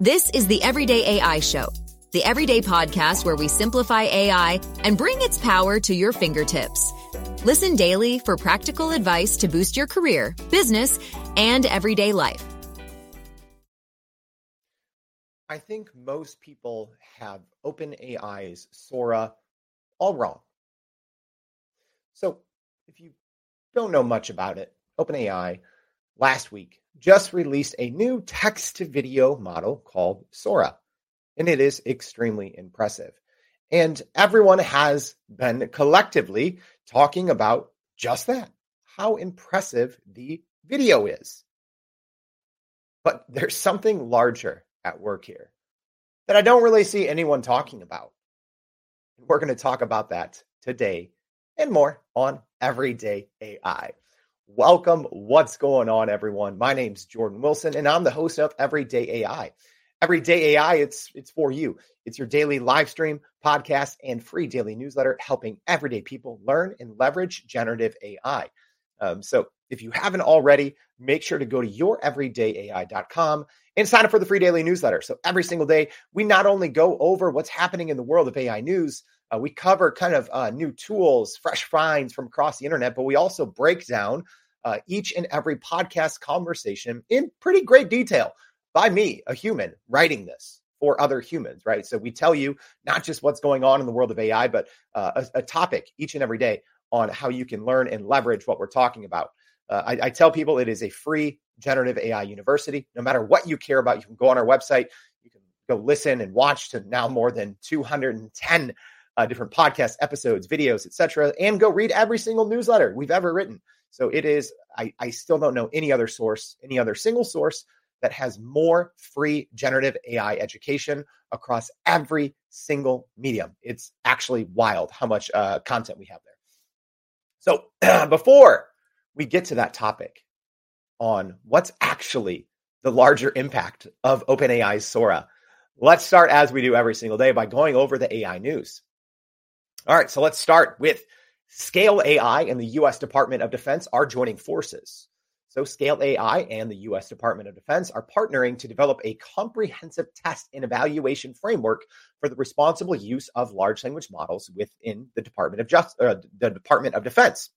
This is the Everyday AI Show, the everyday podcast where we simplify AI and bring its power to your fingertips. Listen daily for practical advice to boost your career, business, and everyday life. I think most people have OpenAI's Sora all wrong. So, if you don't know much about it, OpenAI last week just released a new text to video model called Sora, and it is extremely impressive. And everyone has been collectively talking about just that how impressive the video is. But there's something larger at work here that I don't really see anyone talking about. We're going to talk about that today and more on Everyday AI. Welcome. What's going on, everyone? My name's Jordan Wilson, and I'm the host of Everyday AI. Everyday AI, it's it's for you. It's your daily live stream, podcast, and free daily newsletter helping everyday people learn and leverage generative AI. Um, so if you haven't already, make sure to go to youreverydayai.com and sign up for the free daily newsletter. So every single day, we not only go over what's happening in the world of AI news, uh, we cover kind of uh, new tools, fresh finds from across the internet, but we also break down uh, each and every podcast conversation in pretty great detail by me, a human, writing this for other humans, right? So we tell you not just what's going on in the world of AI, but uh, a, a, topic each and every day on how you can learn and leverage what we're talking about. Uh, I, I tell people it is a free generative AI university. No matter what you care about, you can go on our website, you can go listen and watch to now more than 210 uh, different podcast episodes, videos, etc., and go read every single newsletter we've ever written. So it is. I, I still don't know any other source, any other single source that has more free generative AI education across every single medium. It's actually wild how much uh, content we have there. So before we get to that topic on what's actually the larger impact of OpenAI's Sora, let's start as we do every single day by going over the AI news. All right, so let's start with Scale AI and the US Department of Defense are joining forces. So, Scale AI and the US Department of Defense are partnering to develop a comprehensive test and evaluation framework for the responsible use of large language models within the Department of Just, uh, the Department of Defense.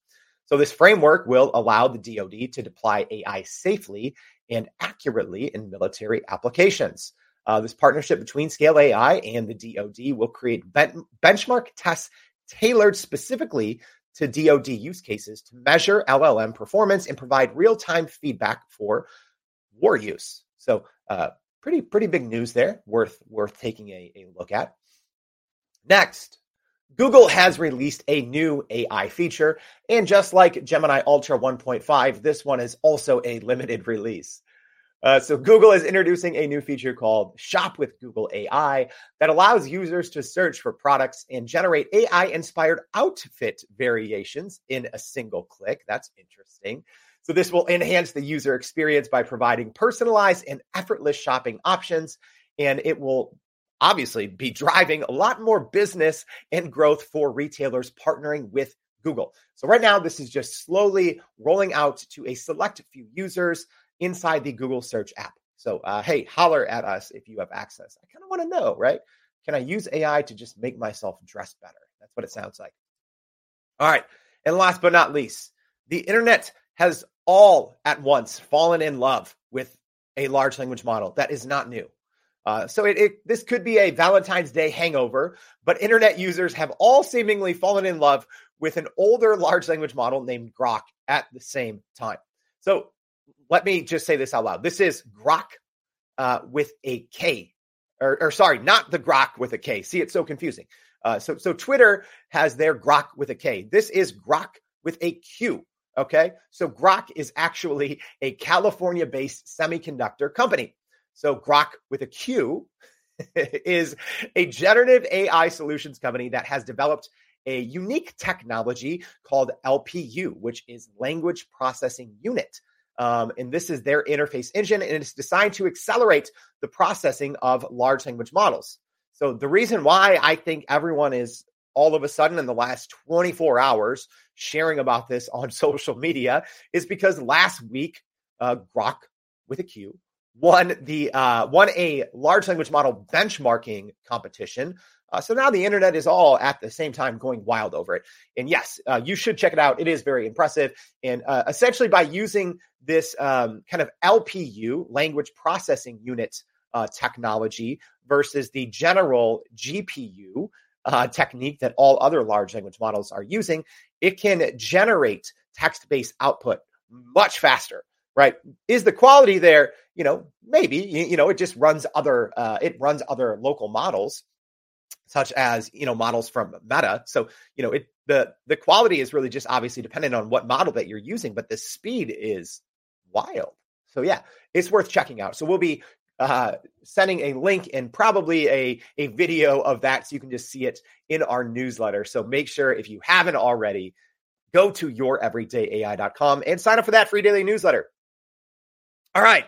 So, this framework will allow the DoD to deploy AI safely and accurately in military applications. Uh, this partnership between Scale AI and the DoD will create ben- benchmark tests tailored specifically to DoD use cases to measure LLM performance and provide real time feedback for war use. So, uh, pretty pretty big news there. Worth worth taking a, a look at. Next, Google has released a new AI feature, and just like Gemini Ultra 1.5, this one is also a limited release. Uh, so Google is introducing a new feature called Shop with Google AI that allows users to search for products and generate AI-inspired outfit variations in a single click. That's interesting. So this will enhance the user experience by providing personalized and effortless shopping options, and it will obviously be driving a lot more business and growth for retailers partnering with Google. So right now, this is just slowly rolling out to a select few users inside the Google search app. So, uh, hey, holler at us if you have access. I kind of want to know, right? Can I use AI to just make myself dress better? That's what it sounds like. All right. And last but not least, the internet has all at once fallen in love with a large language model. That is not new. Uh, so it, it, this could be a Valentine's Day hangover, but internet users have all seemingly fallen in love with an older large language model named Groq at the same time. So let me just say this out loud. This is Grok uh, with a K, or, or, sorry, not the Grok with a K. See, it's so confusing. Uh, so, so Twitter has their Grok with a K. This is Groq with a Q. Okay, so Groq is actually a California-based semiconductor company. So Groq with a Q is a generative AI solutions company that has developed a unique technology called LPU, which is Language Processing Unit. Um, and this is their inference engine, and it's designed to accelerate the processing of large language models. So, the reason why I think everyone is all of a sudden in the last 24 hours sharing about this on social media is because last week, uh, Groq with a Q won the uh, won a large language model benchmarking competition. Uh, so now the internet is all at the same time going wild over it. And yes, uh, you should check it out. It is very impressive. And uh, essentially, by using this um, kind of LPU language processing unit uh, technology versus the general GPU uh, technique that all other large language models are using, it can generate text based output much faster right is the quality there you know maybe you, you know it just runs other uh, it runs other local models such as you know models from meta so you know it the the quality is really just obviously dependent on what model that you're using but the speed is wild so yeah it's worth checking out so we'll be uh, sending a link and probably a, a video of that so you can just see it in our newsletter so make sure if you haven't already go to youreverydayai.com and sign up for that free daily newsletter. All right,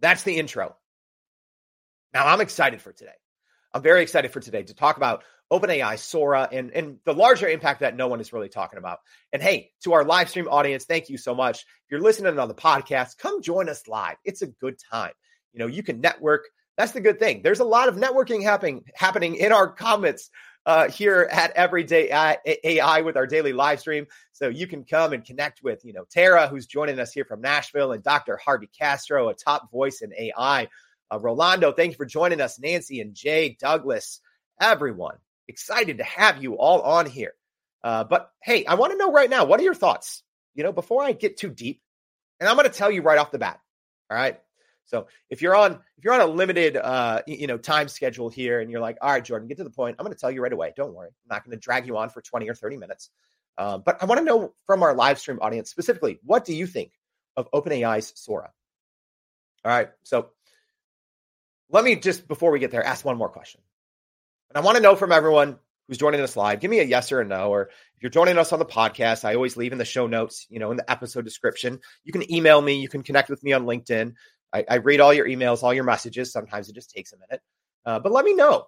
that's the intro. Now I'm excited for today. I'm very excited for today to talk about OpenAI, Sora, and, and the larger impact that no one is really talking about. And hey, to our live stream audience, thank you so much. If you're listening on the podcast, come join us live. It's a good time. You know, you can network. That's the good thing. There's a lot of networking happening happening in our comments uh, here at Everyday AI with our daily live stream. So you can come and connect with, you know, Tara, who's joining us here from Nashville, and Dr. Harvey Castro, a top voice in AI. Uh, Rolando, thank you for joining us. Nancy and Jay, Douglas, everyone. Excited to have you all on here. Uh, but hey, I want to know right now, what are your thoughts? You know, before I get too deep, and I'm going to tell you right off the bat. All right. So if you're on if you're on a limited uh, you know time schedule here and you're like, all right, Jordan, get to the point. I'm going to tell you right away. Don't worry, I'm not going to drag you on for 20 or 30 minutes. Um, but I want to know from our live stream audience specifically, what do you think of OpenAI's Sora? All right, so let me just before we get there ask one more question, and I want to know from everyone who's joining us live, give me a yes or a no. Or if you're joining us on the podcast, I always leave in the show notes, you know, in the episode description. You can email me, you can connect with me on LinkedIn. I, I, read all your emails, all your messages. Sometimes it just takes a minute. Uh, but let me know.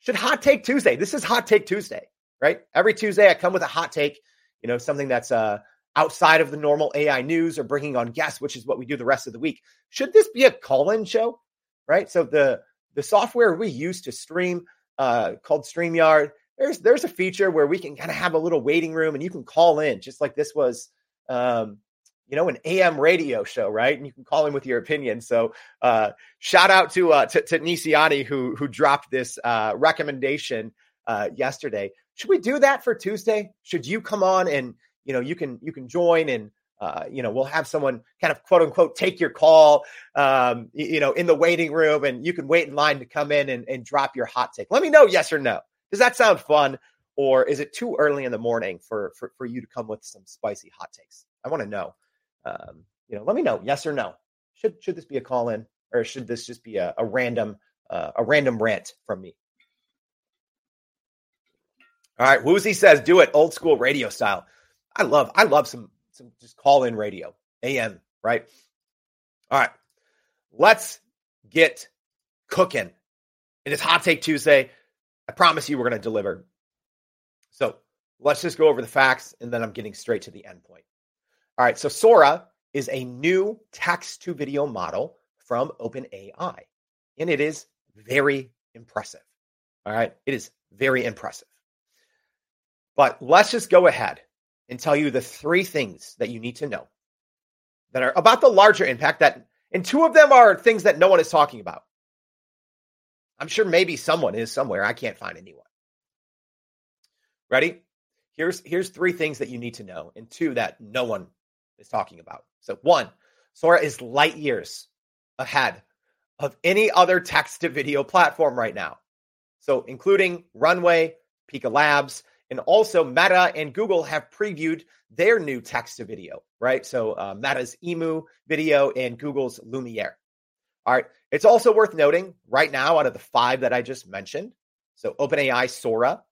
Should Hot Take Tuesday? This is Hot Take Tuesday, right? Every Tuesday, I come with a hot take, you know, something that's uh, outside of the normal AI news or bringing on guests, which is what we do the rest of the week. Should this be a call-in show, right? So the the software we use to stream uh, called StreamYard, there's there's a feature where we can kind of have a little waiting room and you can call in, just like this was um, you know, an AM radio show, right? And you can call in with your opinion. So, uh, shout out to uh, to, to Nisiani who who dropped this uh, recommendation uh, yesterday. Should we do that for Tuesday? Should you come on and you know you can you can join and uh, you know we'll have someone kind of quote unquote take your call, um, you know, in the waiting room, and you can wait in line to come in and, and drop your hot take. Let me know yes or no. Does that sound fun? Or is it too early in the morning for, for, for you to come with some spicy hot takes? I want to know. Um, you know, let me know yes or no. Should should this be a call in or should this just be a, a random uh, a random rant from me? All right, Woozy says do it old school radio style. I love I love some some just call in radio AM right. All right, let's get cooking. It is Hot Take Tuesday. I promise you we're going to deliver. So let's just go over the facts and then I'm getting straight to the end point. All right, so Sora is a new text to video model from OpenAI, and it is very impressive. All right, it is very impressive. But let's just go ahead and tell you the three things that you need to know that are about the larger impact that and two of them are things that no one is talking about. I'm sure maybe someone is somewhere. I can't find anyone. Ready? Here's here's three things that you need to know and two that no one is talking about. So, one, Sora is light years ahead of any other text to video platform right now. So, including Runway, Pika Labs, and also Meta and Google have previewed their new text to video, right? So, uh, Meta's Emu video and Google's Lumiere. All right. It's also worth noting right now, out of the five that I just mentioned, so OpenAI Sora,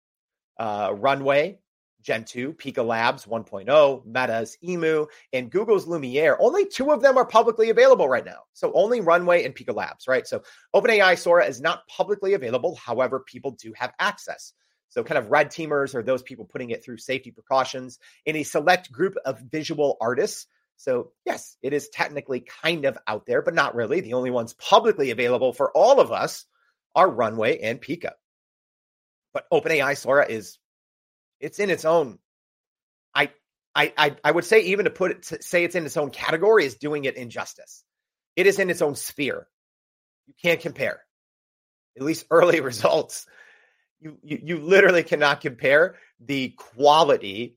uh, Runway, Gen 2, Pika Labs 1.0, Meta's Emu, and Google's Lumiere. Only two of them are publicly available right now. So only Runway and Pika Labs, right? So OpenAI Sora is not publicly available. However, people do have access. So kind of red teamers are those people putting it through safety precautions in a select group of visual artists. So, yes, it is technically kind of out there, but not really. The only ones publicly available for all of us are Runway and Pika. But OpenAI Sora is it's in its own. I I I, I would say even to put it to say it's in its own category is doing it injustice. It is in its own sphere. You can't compare. At least early results. You, you, you literally cannot compare the quality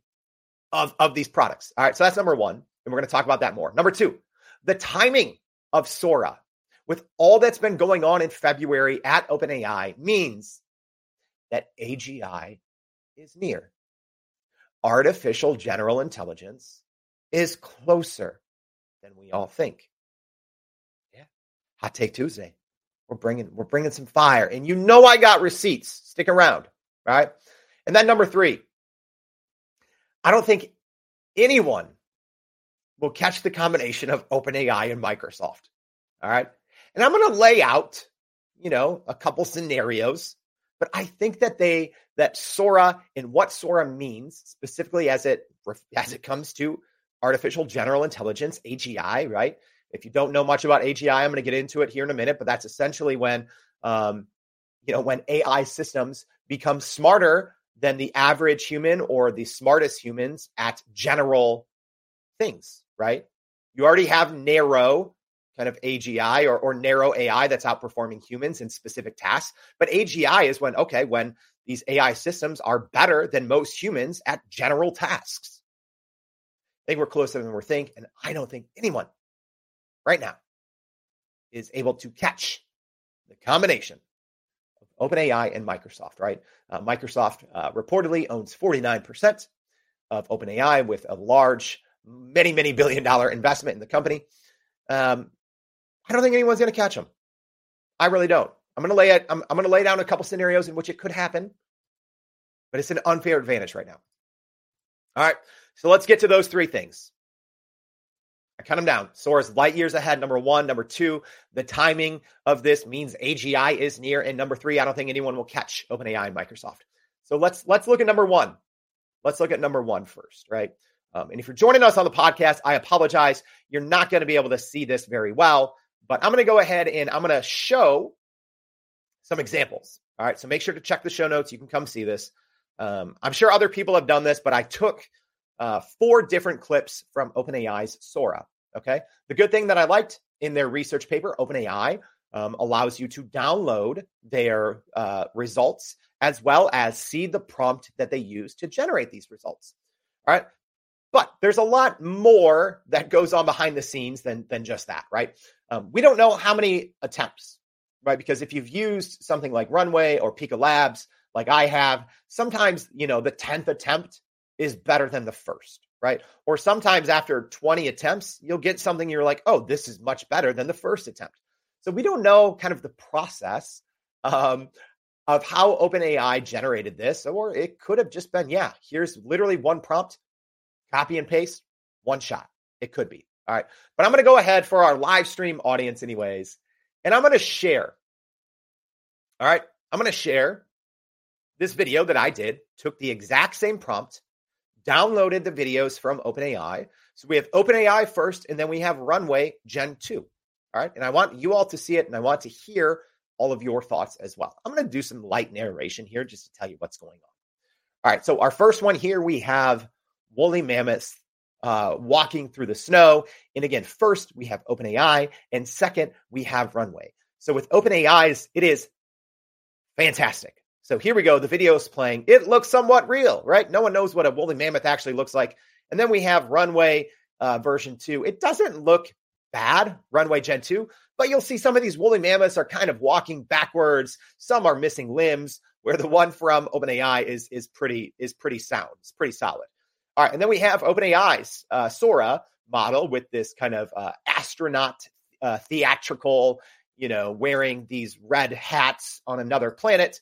of, of these products. All right, so that's number one. And we're going to talk about that more. Number two, the timing of Sora with all that's been going on in February at OpenAI means that AGI is near. Artificial general intelligence is closer than we all think. Yeah. Hot take Tuesday. We're bringing we're bringing some fire and you know I got receipts. Stick around, right? And then number 3. I don't think anyone will catch the combination of OpenAI and Microsoft. All right? And I'm going to lay out, you know, a couple scenarios, but I think that they that Sora and what Sora means specifically as it as it comes to artificial general intelligence, AGI, right? If you don't know much about AGI, I'm going to get into it here in a minute, but that's essentially when um, you know, when AI systems become smarter than the average human or the smartest humans at general things, right? You already have narrow kind of AGI or, or narrow AI that's outperforming humans in specific tasks. But AGI is when, okay, when these AI systems are better than most humans at general tasks. I think we're closer than we think. And I don't think anyone right now is able to catch the combination of OpenAI and Microsoft, right? Uh, Microsoft uh, reportedly owns 49% of OpenAI with a large, many, many billion dollar investment in the company. Um, I don't think anyone's going to catch them. I really don't. I'm going to lay it. I'm, I'm going to lay down a couple scenarios in which it could happen, but it's an unfair advantage right now. All right. So let's get to those three things. I cut them down. Sora's light years ahead. Number one. Number two, the timing of this means AGI is near. And number three, I don't think anyone will catch OpenAI and Microsoft. So let's let's look at number one. Let's look at number one first, right? Um, and if you're joining us on the podcast, I apologize. You're not going to be able to see this very well, but I'm going to go ahead and I'm going to show some examples. All right. So make sure to check the show notes. You can come see this. Um, I'm sure other people have done this, but I took uh, four different clips from OpenAI's Sora. Okay. The good thing that I liked in their research paper, OpenAI um, allows you to download their uh, results as well as see the prompt that they use to generate these results. All right. But there's a lot more that goes on behind the scenes than, than just that, right? Um, we don't know how many attempts, right? Because if you've used something like Runway or Pika Labs, like I have, sometimes, you know, the 10th attempt is better than the first, right? Or sometimes after 20 attempts, you'll get something you're like, oh, this is much better than the first attempt. So we don't know kind of the process um, of how OpenAI generated this, or it could have just been, yeah, here's literally one prompt, copy and paste, one shot. It could be. All right. But I'm going to go ahead for our live stream audience, anyways, and I'm going to share. All right. I'm going to share this video that I did, took the exact same prompt, downloaded the videos from OpenAI. So we have OpenAI first, and then we have Runway Gen 2. All right. And I want you all to see it, and I want to hear all of your thoughts as well. I'm going to do some light narration here just to tell you what's going on. All right. So our first one here, we have woolly mammoths uh, walking through the snow. And again, first we have OpenAI, and second we have Runway. So with OpenAI's, it is fantastic. So here we go. The video is playing. It looks somewhat real, right? No one knows what a woolly mammoth actually looks like. And then we have Runway uh, version two. It doesn't look bad, Runway Gen 2, but you'll see some of these woolly mammoths are kind of walking backwards. Some are missing limbs, where the one from OpenAI is is pretty is pretty sound. It's pretty solid. All right, and then we have OpenAI's uh, Sora model with this kind of uh, astronaut uh, theatrical, you know, wearing these red hats on another planet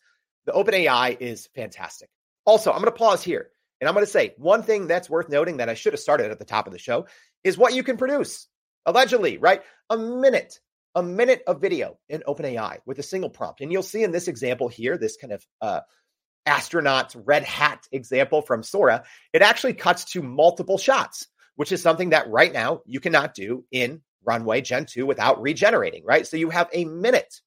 the OpenAI is fantastic. Also, I'm going to pause here and I'm going to say one thing that's worth noting that I should have started at the top of the show is what you can produce. Allegedly, right? A minute, a minute of video in OpenAI with a single prompt. And you'll see in this example here, this kind of uh, astronaut red hat example from Sora, it actually cuts to multiple shots. which is something that right now you cannot do in Runway Gen 2 without regenerating, right? So you have a minute,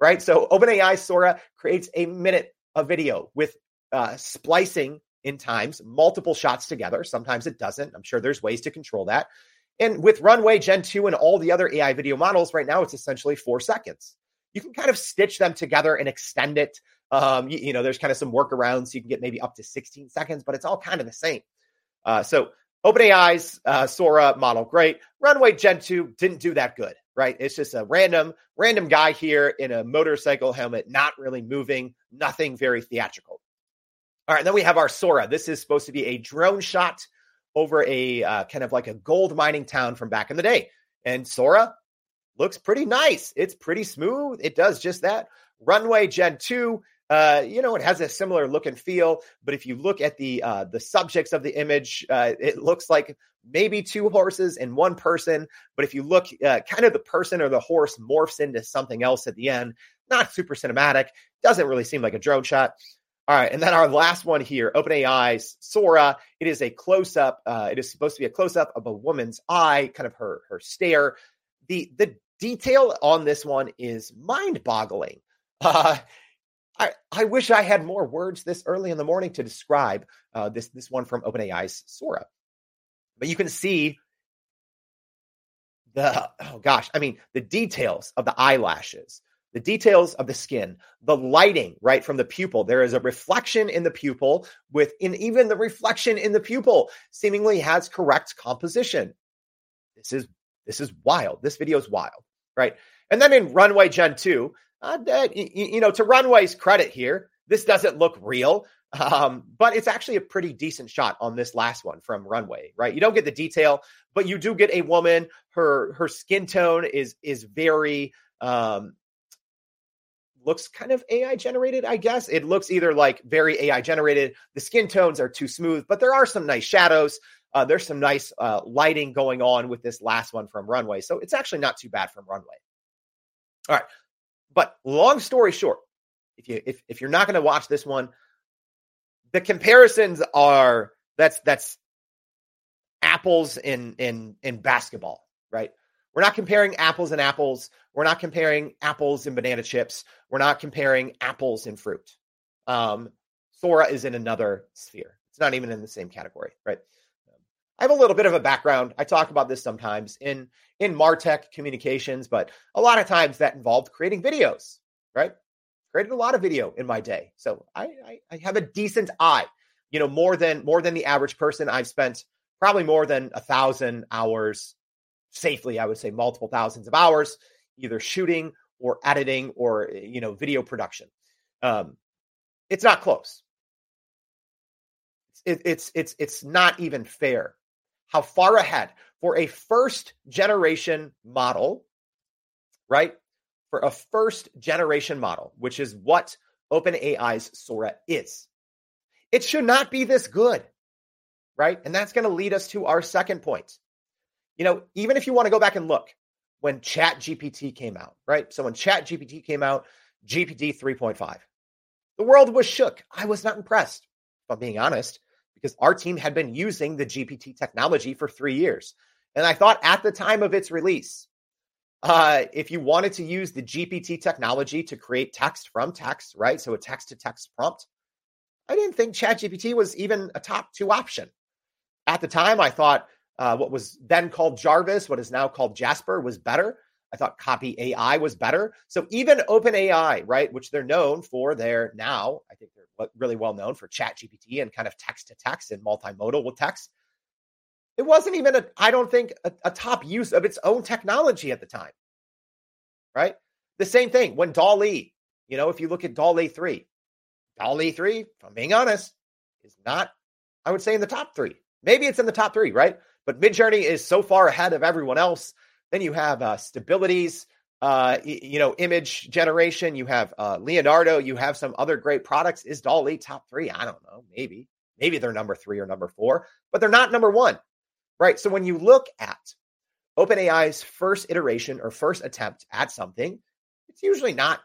right? So OpenAI Sora creates a minute of video with uh, splicing in times, multiple shots together. Sometimes it doesn't. I'm sure there's ways to control that. And with Runway Gen 2 and all the other AI video models, right now it's essentially four seconds. You can kind of stitch them together and extend it. Um, you, you know, there's kind of some workarounds. So you can get maybe up to 16 seconds, but it's all kind of the same. Uh, so OpenAI's uh, Sora model, great. Runway Gen 2 didn't do that good, right? It's just a random, random guy here in a motorcycle helmet, not really moving, nothing very theatrical. All right, then we have our Sora. This is supposed to be a drone shot over a uh, kind of like a gold mining town from back in the day. And Sora looks pretty nice. It's pretty smooth. It does just that. Runway Gen 2, uh, you know, it has a similar look and feel, but if you look at the uh, the subjects of the image, uh, it looks like maybe two horses and one person. But if you look, uh, kind of the person or the horse morphs into something else at the end. Not super cinematic. Doesn't really seem like a drone shot. All right, and then our last one here, OpenAI's Sora. It is a close up. Uh, it is supposed to be a close up of a woman's eye, kind of her her stare. The the detail on this one is mind boggling. I I wish I had more words this early in the morning to describe uh, this this one from OpenAI's Sora, but you can see the oh gosh, I mean the details of the eyelashes the details of the skin, the lighting, right, from the pupil. There is a reflection in the pupil within even the reflection in the pupil seemingly has correct composition. This is this is wild. This video is wild, right? And then in Runway Gen 2, uh, you, you know, to Runway's credit here, this doesn't look real. Um, but it's actually a pretty decent shot on this last one from Runway, right? You don't get the detail, but you do get a woman. Her her skin tone is is very um looks kind of AI generated, I guess. It looks either like very AI generated. The skin tones are too smooth, but there are some nice shadows. Uh, there's some nice uh, lighting going on with this last one from Runway. So it's actually not too bad from Runway. All right. But long story short, if you if, if you're not going to watch this one, the comparisons are that's that's apples in in in basketball, right? We're not comparing apples and apples. We're not comparing apples and banana chips. We're not comparing apples and fruit. Um, Sora is in another sphere. It's not even in the same category, right? I have a little bit of a background. I talk about this sometimes in in Martech communications, but a lot of times that involved creating videos, right? Created a lot of video in my day, so I, I, I have a decent eye. You know, more than more than the average person. I've spent probably more than a thousand hours safely, I would say multiple thousands of hours, either shooting or editing or you know video production. Um, it's not close. It, it's it's it's not even fair. How far ahead for a first generation model, right? For a first generation model, which is what OpenAI's Sora is. It should not be this good, right? And that's going to lead us to our second point you know, even if you want to go back and look when Chat GPT came out, right? So when Chat GPT came out, GPT 3.5, the world was shook. I was not impressed, if I'm being honest, because our team had been using the GPT technology for three years. And I thought at the time of its release, uh, if you wanted to use the GPT technology to create text from text, right? So a text to text prompt, I didn't think ChatGPT was even a top two option. At the time, I thought uh, what was then called Jarvis, what is now called Jasper, was better. I thought Copy AI was better. So even OpenAI, right, which they're known for their now, I think they're really well known for Chat GPT and kind of text to text and multimodal with text. It wasn't even a, I don't think, a, a top use of its own technology at the time. Right? The same thing when DALL-E, you know, if you look at DALL-E 3, DALL-E 3, if I'm being honest, is not, I would say, in the top three. Maybe it's in the top three, right? But Midjourney is so far ahead of everyone else. Then you have uh, Stability's, uh, you know, image generation. You have uh, Leonardo. You have some other great products. Is DALL-E top three? I don't know. Maybe, maybe they're number three or number four, but they're not number one, right? So when you look at OpenAI's first iteration or first attempt at something, it's usually not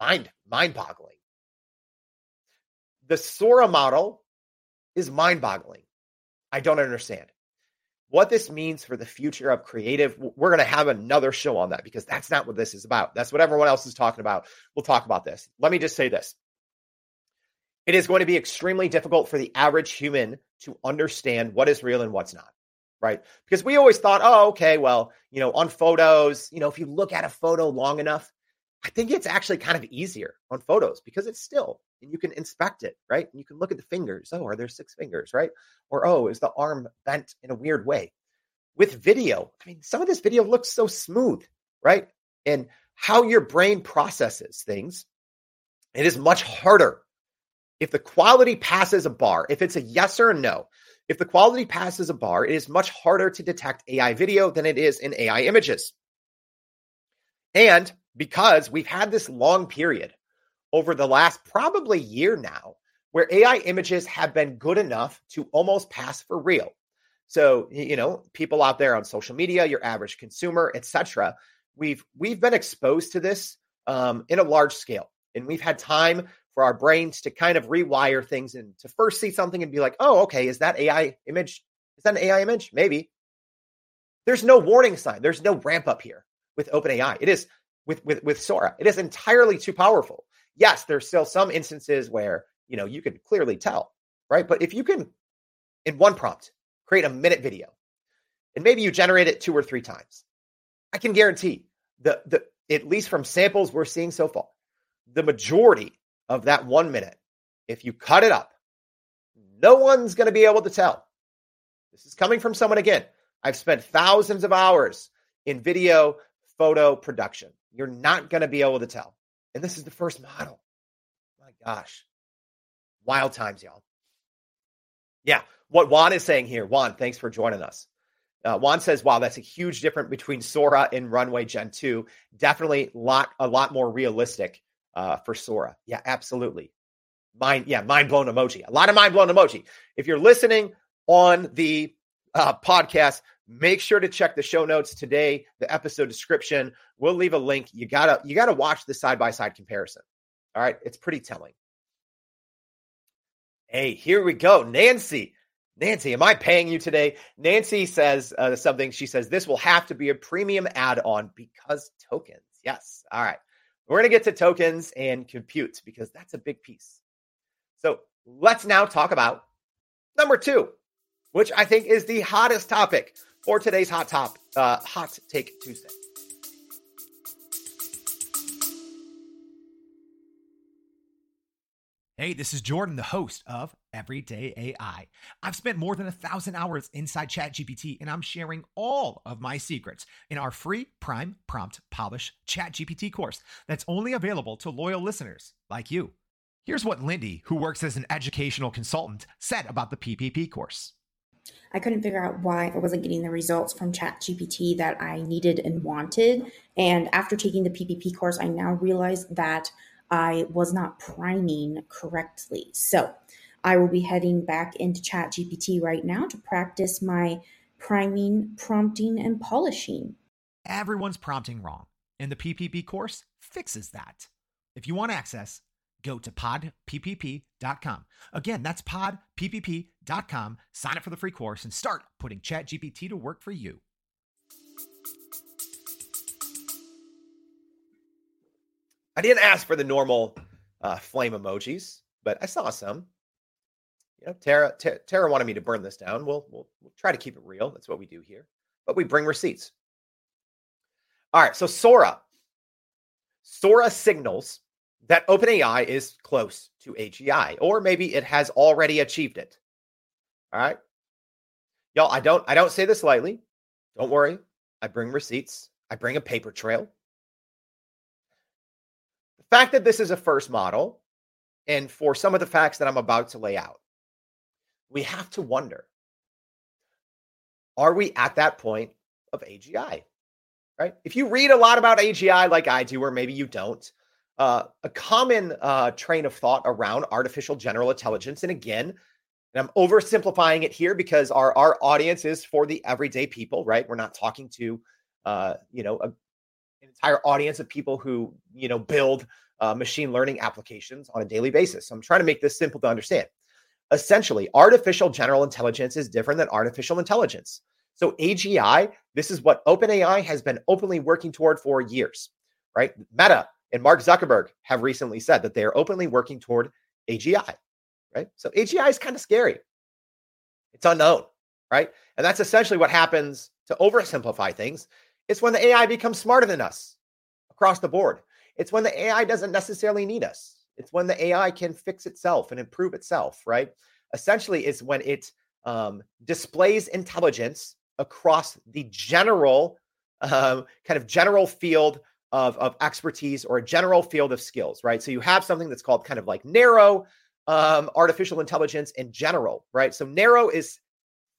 mind mind boggling. The Sora model is mind boggling. I don't understand. What this means for the future of creative, we're going to have another show on that because that's not what this is about. That's what everyone else is talking about. We'll talk about this. Let me just say this it is going to be extremely difficult for the average human to understand what is real and what's not right because we always thought oh okay well you know on photos you know if you look at a photo long enough i think it's actually kind of easier on photos because it's still and you can inspect it right? And you can look at the fingers. Oh are there six fingers right? Or oh is the arm bent in a weird way? With video i mean some of this video looks so smooth right? And how your brain processes things it is much harder. If the quality passes a bar, if it's a yes or a no, if the quality passes a bar, it is much harder to detect AI video than it is in AI images. And because we've had this long period over the last probably year now where AI images have been good enough to almost pass for real. So, you know, people out there on social media, your average consumer, etc., we've we've been exposed to this um, in a large scale, and we've had time for our brains to kind of rewire things and to first see something and be like, oh, okay, is that AI image? Is that an AI image? Maybe. There's no warning sign. There's no ramp up here with OpenAI. It is with with with Sora. It is entirely too powerful. Yes, there's still some instances where you know you can clearly tell, right? But if you can, in one prompt, create a minute video, and maybe you generate it two or three times, I can guarantee the the at least from samples we're seeing so far, the majority of that one minute, if you cut it up, no one's going to be able to tell. This is coming from someone again. I've spent thousands of hours in video photo production. You're not going to be able to tell. And this is the first model. My gosh. Wild times, y'all. Yeah. What Juan is saying here, Juan, thanks for joining us. Uh, Juan says, "Wow, that's a huge difference between Sora and Runway Gen 2. Definitely lot a lot more realistic uh, for Sora. Yeah, absolutely. Mind, yeah, mind blown emoji. A lot of mind blown emoji. If you're listening on the uh, podcast, make sure to check the show notes today, the episode description. We'll leave a link. You gotta you gotta watch the side by side comparison. All right, it's pretty telling. Hey, here we go, Nancy. Nancy, am I paying you today? Nancy says uh, something. She says this will have to be a premium add on because tokens. Yes. All right. We're going to get to tokens and compute because that's a big piece. So let's now talk about number two, which I think is the hottest topic for today's hot top, uh, hot take Tuesday. Hey, this is Jordan, the host of Everyday AI. I've spent more than a thousand hours inside ChatGPT, and I'm sharing all of my secrets in our free Prime Prompt Polish ChatGPT course that's only available to loyal listeners like you. Here's what Lindy, who works as an educational consultant, said about the PPP course. I couldn't figure out why I wasn't getting the results from ChatGPT that I needed and wanted. And after taking the PPP course, I now realize that I was not priming correctly. So I will be heading back into Chat GPT right now to practice my priming, prompting, and polishing. Everyone's prompting wrong, and the PPP course fixes that. If you want access, go to podppp.com. Again, that's podppp.com. Sign up for the free course and start putting ChatGPT to work for you. I didn't ask for the normal uh, flame emojis, but I saw some. You know, Tara, Tara, Tara wanted me to burn this down. We'll, we'll we'll try to keep it real. That's what we do here. But we bring receipts. All right. So Sora, Sora signals that OpenAI is close to AGI, or maybe it has already achieved it. All right, y'all. I don't I don't say this lightly. Don't worry. I bring receipts. I bring a paper trail The fact that this is a first model, and for some of the facts that I'm about to lay out, we have to wonder are we at that point of AGI? Right? If you read a lot about AGI like I do, or maybe you don't, uh, a common uh, train of thought around artificial general intelligence, and again, and I'm oversimplifying it here because our our audience is for the everyday people, right? We're not talking to, uh, you know, a an entire audience of people who you know build uh, machine learning applications on a daily basis. So I'm trying to make this simple to understand. essentially artificial general intelligence is different than artificial intelligence. So AGI, this is what OpenAI has been openly working toward for years, right? Meta and Mark Zuckerberg have recently said that they are openly working toward AGI, right? So AGI is kind of scary. It's unknown, right? And that's essentially what happens to oversimplify things. It's when the AI becomes smarter than us across the board. It's when the AI doesn't necessarily need us. It's when the AI can fix itself and improve itself, right? Essentially, it's when it um, displays intelligence across the general um, kind of general field of, of expertise or a general field of skills, right? So you have something that's called kind of like narrow um, artificial intelligence in general, right? So narrow is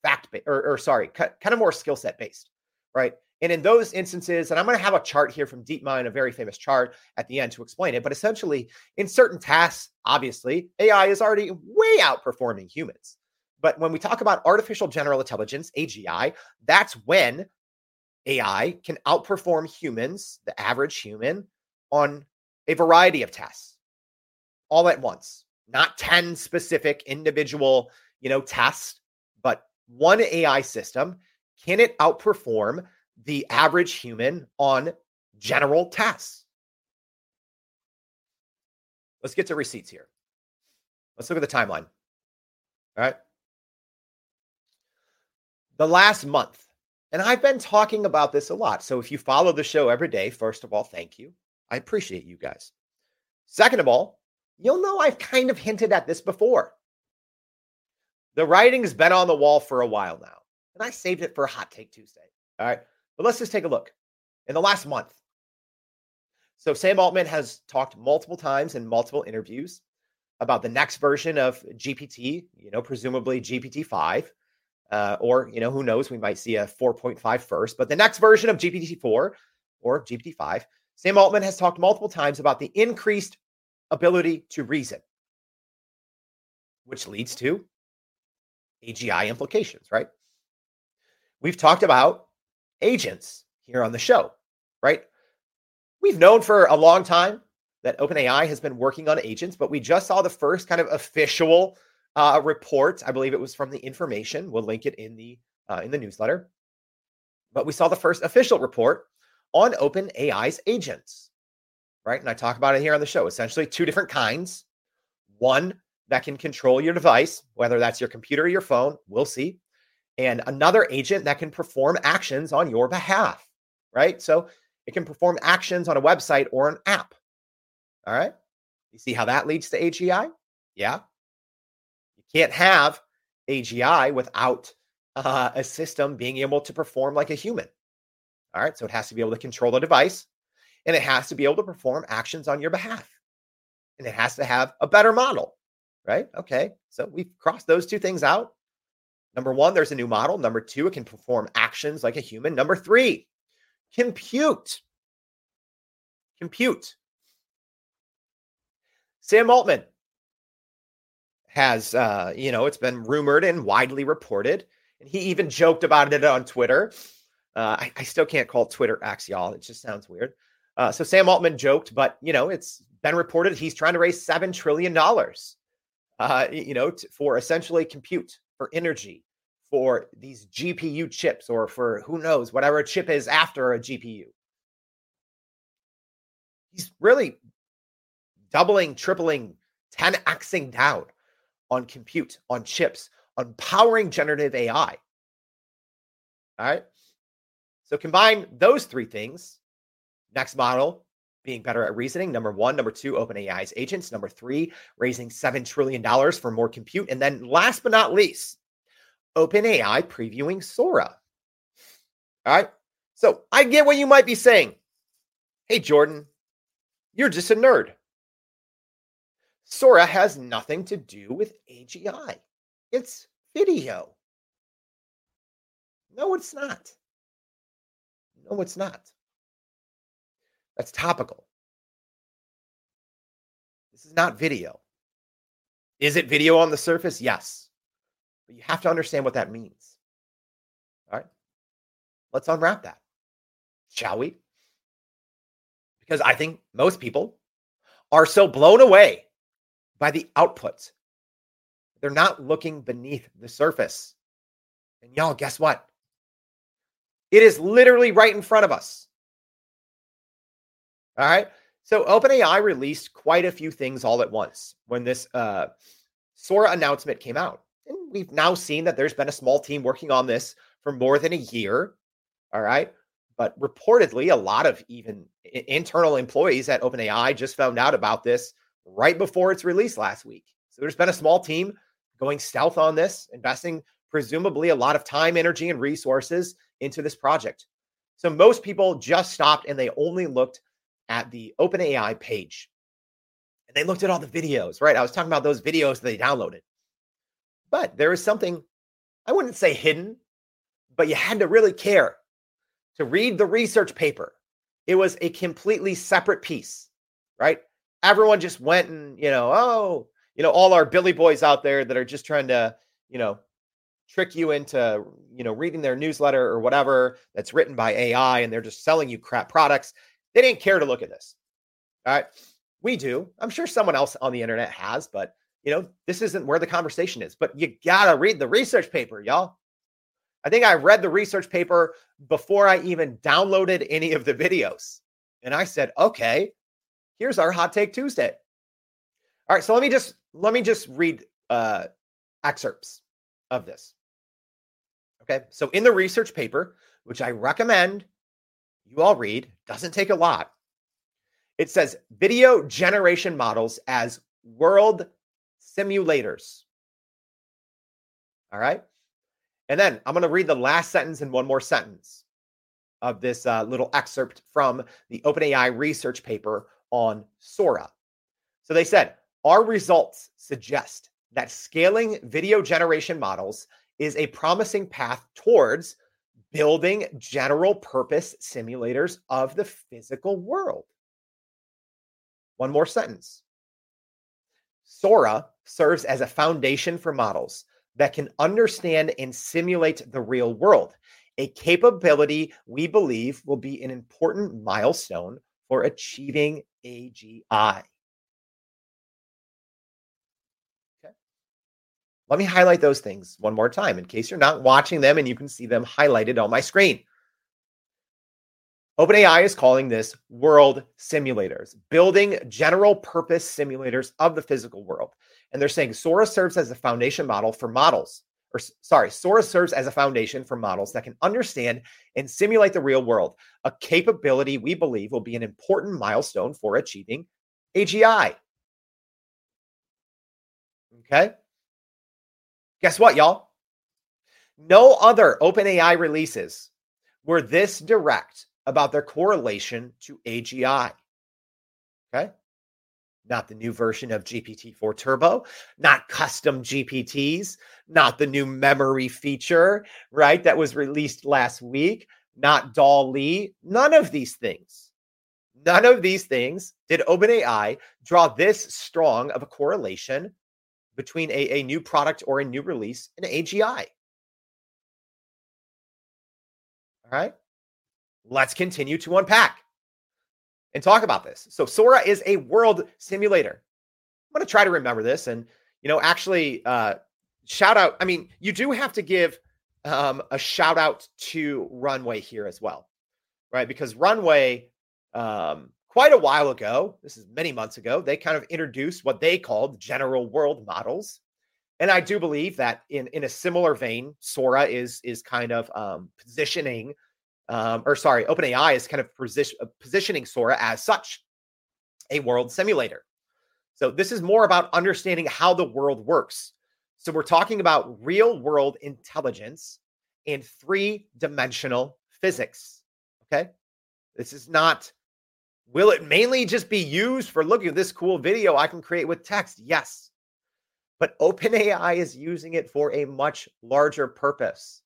fact based, or, or sorry, kind of more skill set based, right? And in those instances, and I'm going to have a chart here from DeepMind, a very famous chart at the end to explain it. But essentially, in certain tasks, obviously, AI is already way outperforming humans. But when we talk about artificial general intelligence, AGI, that's when AI can outperform humans, the average human, on a variety of tasks all at once. Not 10 specific individual, you know, tests, but one AI system. Can it outperform the average human on general tasks? Let's get to receipts here. Let's look at the timeline. All right. The last month, and I've been talking about this a lot. So if you follow the show every day, first of all, thank you. I appreciate you guys. Second of all, you'll know I've kind of hinted at this before. The writing's been on the wall for a while now, and I saved it for a hot take Tuesday. All right. But let's just take a look. In the last month, so Sam Altman has talked multiple times in multiple interviews about the next version of GPT, you know, presumably GPT 5 uh, or you know who knows? We might see a 4.5 first but the next version of gpt-4 or gpt-5 sam altman has talked multiple times about the increased ability to reason which leads to agi implications right? We've talked about agents here on the show right? We've known for a long time that openai has been working on agents but we just saw the first kind of official uh, report. I believe it was from the information. We'll link it in the uh, in the newsletter. But we saw the first official report on OpenAI's agents, right? And I talk about it here on the show. Essentially, two different kinds. One that can control your device, whether that's your computer or your phone. We'll see. And another agent that can perform actions on your behalf, right? So it can perform actions on a website or an app. All right. You see how that leads to AGI? Yeah. Can't have AGI without uh, a system being able to perform like a human. All right. So it has to be able to control the device and it has to be able to perform actions on your behalf. And it has to have a better model. Right. Okay. So we've crossed those two things out. Number one, there's a new model. Number two, it can perform actions like a human. Number three, compute. Compute. Sam Altman has, uh, you know, it's been rumored and widely reported. And he even joked about it on Twitter. Uh, I, I, still can't call Twitter X, y'all. It just sounds weird. Uh, so Sam Altman joked, but you know, it's been reported he's trying to raise seven trillion dollars, uh, you know, t- for essentially compute, for energy, for these GPU chips, or for who knows whatever a chip is after a GPU. He's really doubling, tripling, 10xing down on compute, on chips, on powering generative AI. All right. So combine those three things. Next model being better at reasoning. Number one. Number two, OpenAI's agents. Number three, raising $7 trillion for more compute. And then last but not least, OpenAI previewing Sora. All right. So I get what you might be saying. Hey, Jordan, you're just a nerd. Sora has nothing to do with AGI. It's video. No, it's not. No, it's not. That's topical. This is not video. Is it video on the surface? Yes. But you have to understand what that means. All right. Let's unwrap that, shall we? Because I think most people are so blown away by the outputs They're not looking beneath the surface. And y'all, guess what? It is literally right in front of us. All right. So OpenAI released quite a few things all at once when this uh, Sora announcement came out. And we've now seen that there's been a small team working on this for more than a year. All right. But reportedly, a lot of even internal employees at OpenAI just found out about this right before its release last week. So there's been a small team going stealth on this, investing presumably a lot of time, energy, and resources into this project. So most people just stopped and they only looked at the OpenAI page. And they looked at all the videos, right? I was talking about those videos they downloaded. But there is something, I wouldn't say hidden, but you had to really care to read the research paper. It was a completely separate piece, right? Everyone just went and, you know, oh, you know, all our Billy boys out there that are just trying to, you know, trick you into you know reading their newsletter or whatever that's written by AI and they're just selling you crap products. They didn't care to look at this. All right. We do. I'm sure someone else on the internet has, but you know, this isn't where the conversation is. But you gotta read the research paper, y'all. I think I read the research paper before I even downloaded any of the videos. And I said, okay, here's our hot take Tuesday. All right, so let me just let me just read uh excerpts of this. Okay. So in the research paper, which I recommend you all read, doesn't take a lot. It says video generation models as world simulators. All right. And then I'm going to read the last sentence and one more sentence of this uh, little excerpt from the OpenAI research paper on Sora. So they said, our results suggest that scaling video generation models is a promising path towards building general purpose simulators of the physical world. One more sentence. Sora serves as a foundation for models that can understand and simulate the real world, a capability we believe will be an important milestone for achieving AGI. Okay. Let me highlight those things one more time in case you're not watching them and you can see them highlighted on my screen. OpenAI is calling this world simulators, building general purpose simulators of the physical world. And they're saying Sora serves as a foundation model for models, or sorry, Sora serves as a foundation for models that can understand and simulate the real world, a capability we believe will be an important milestone for achieving AGI. Okay. Guess what, y'all? No other OpenAI releases were this direct about their correlation to AGI. Okay. Not the new version of GPT 4 Turbo, not custom GPTs, not the new memory feature, right? That was released last week, not DALL-E, none of these things. None of these things did OpenAI draw this strong of a correlation between a, a new product or a new release and AGI. All right. Let's continue to unpack and talk about this. So, Sora is a world simulator. I'm going to try to remember this and, you know, actually uh, shout out. I mean, you do have to give um, a shout out to Runway here as well, right? Because Runway um, quite a while ago, this is many months ago, they kind of introduced what they called general world models. And I do believe that in, in a similar vein, Sora is is kind of um, positioning, um, or sorry, OpenAI is kind of position, uh, positioning Sora as such a world simulator. So this is more about understanding how the world works. So we're talking about real world intelligence and three dimensional physics. Okay. This is not Will it mainly just be used for looking at this cool video I can create with text? Yes. But OpenAI is using it for a much larger purpose.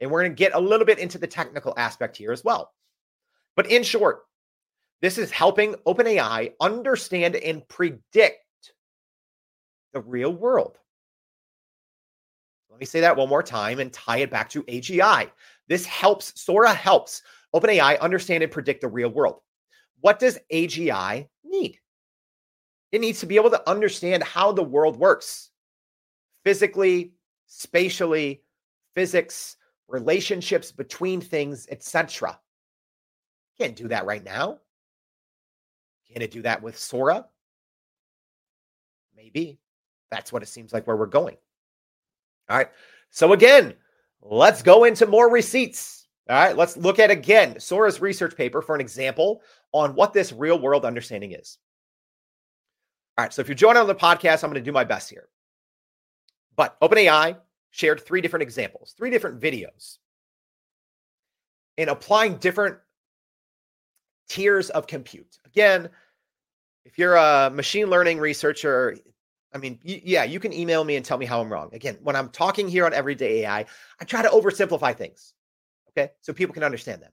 And we're going to get a little bit into the technical aspect here as well. But in short, this is helping OpenAI understand and predict the real world. Let me say that one more time and tie it back to AGI. This helps, Sora helps OpenAI understand and predict the real world. What does AGI need? It needs to be able to understand how the world works physically, spatially, physics, relationships between things, etc. Can't do that right now. Can it do that with Sora? Maybe. That's what it seems like where we're going. All right. So again, let's go into more receipts. All right. Let's look at again Sora's research paper for an example on what this real world understanding is. All right. So if you're joining on the podcast, I'm going to do my best here. But OpenAI shared three different examples, three different videos in applying different tiers of compute. Again, if you're a machine learning researcher, I mean, yeah, you can email me and tell me how I'm wrong. Again, when I'm talking here on Everyday AI, I try to oversimplify things, okay, so people can understand them.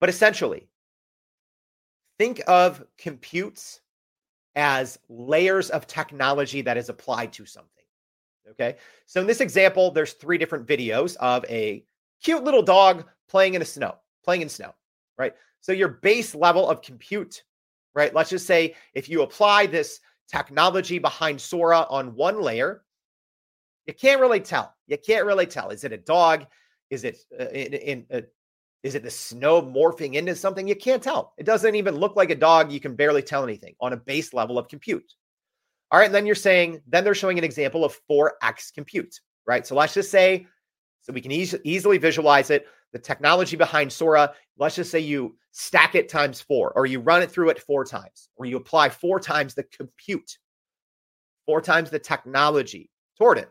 But essentially, think of computes as layers of technology that is applied to something. Okay. So in this example, there's three different videos of a cute little dog playing in a snow, playing in snow, right? So your base level of compute, right? Let's just say if you apply this technology behind Sora on one layer, you can't really tell. You can't really tell. Is it a dog? Is it uh, in, in uh, is it the snow morphing into something? You can't tell. It doesn't even look like a dog. You can barely tell anything on a base level of compute. All right, then you're saying, then they're showing an example of 4x compute, right? So let's just say, so we can e- easily visualize it, the technology behind Sora, let's just say you stack it times four, or you run it through it four times, or you apply four times the compute, four times the technology toward it.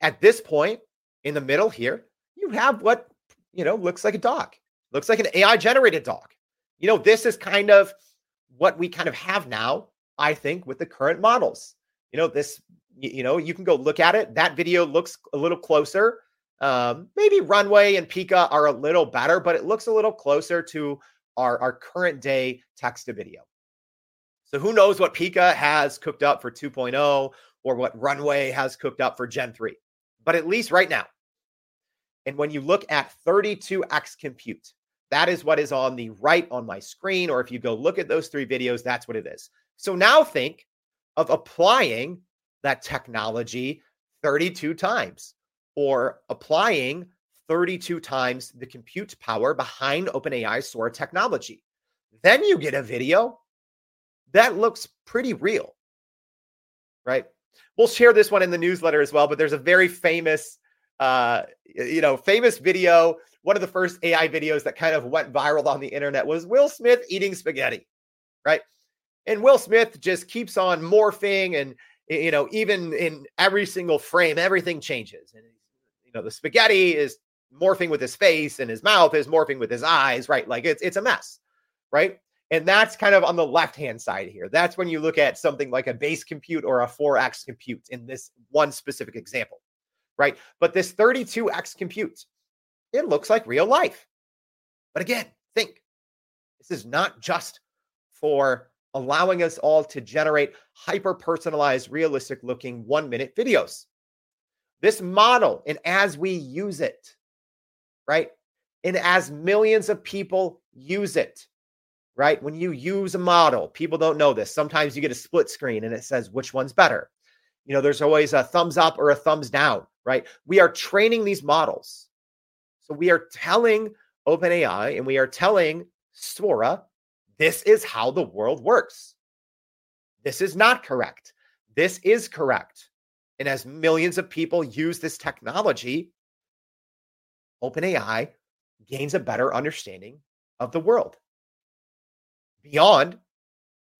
At this point, in the middle here, you have what, you know, looks like a dog, looks like an AI generated dog. You know, this is kind of what we kind of have now I think, with the current models. You know, this, you know, you can go look at it. That video looks a little closer. Um, maybe Runway and Pika are a little better, but it looks a little closer to our, our current day text to video. So who knows what Pika has cooked up for 2.0 or what Runway has cooked up for Gen 3. But at least right now. And when you look at 32x compute, that is what is on the right on my screen. Or if you go look at those three videos, that's what it is. So now think of applying that technology 32 times or applying 32 times the compute power behind OpenAI Sora technology. Then you get a video that looks pretty real, right? We'll share this one in the newsletter as well, but there's a very famous, uh, you know, famous video. One of the first AI videos that kind of went viral on the internet was Will Smith eating spaghetti, right? And Will Smith just keeps on morphing and you know, even in every single frame, everything changes. And you know, the spaghetti is morphing with his face and his mouth is morphing with his eyes, right? Like it's it's a mess, right? And that's kind of on the left hand side here. That's when you look at something like a base compute or a 4x compute in this one specific example, right? But this 32x compute, it looks like real life. But again, think this is not just for allowing us all to generate hyper personalized, realistic looking one minute videos. This model, and as we use it, right? And as millions of people use it, right? When you use a model, people don't know this. Sometimes you get a split screen and it says which one's better. You know, there's always a thumbs up or a thumbs down, right? We are training these models. So we are telling OpenAI and we are telling Sora this is how the world works. This is not correct. This is correct. And as millions of people use this technology, OpenAI gains a better understanding of the world beyond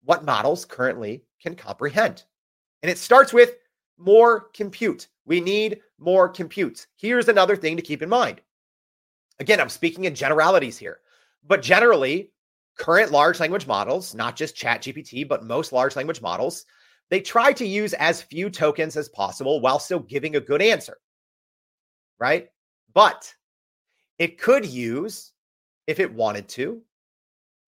what models currently can comprehend. And it starts with more compute. We need more compute. Here's another thing to keep in mind. Again, I'm speaking in generalities here, but generally, current large language models, not just ChatGPT, but most large language models, they try to use as few tokens as possible while still giving a good answer. Right? But it could use if it wanted to,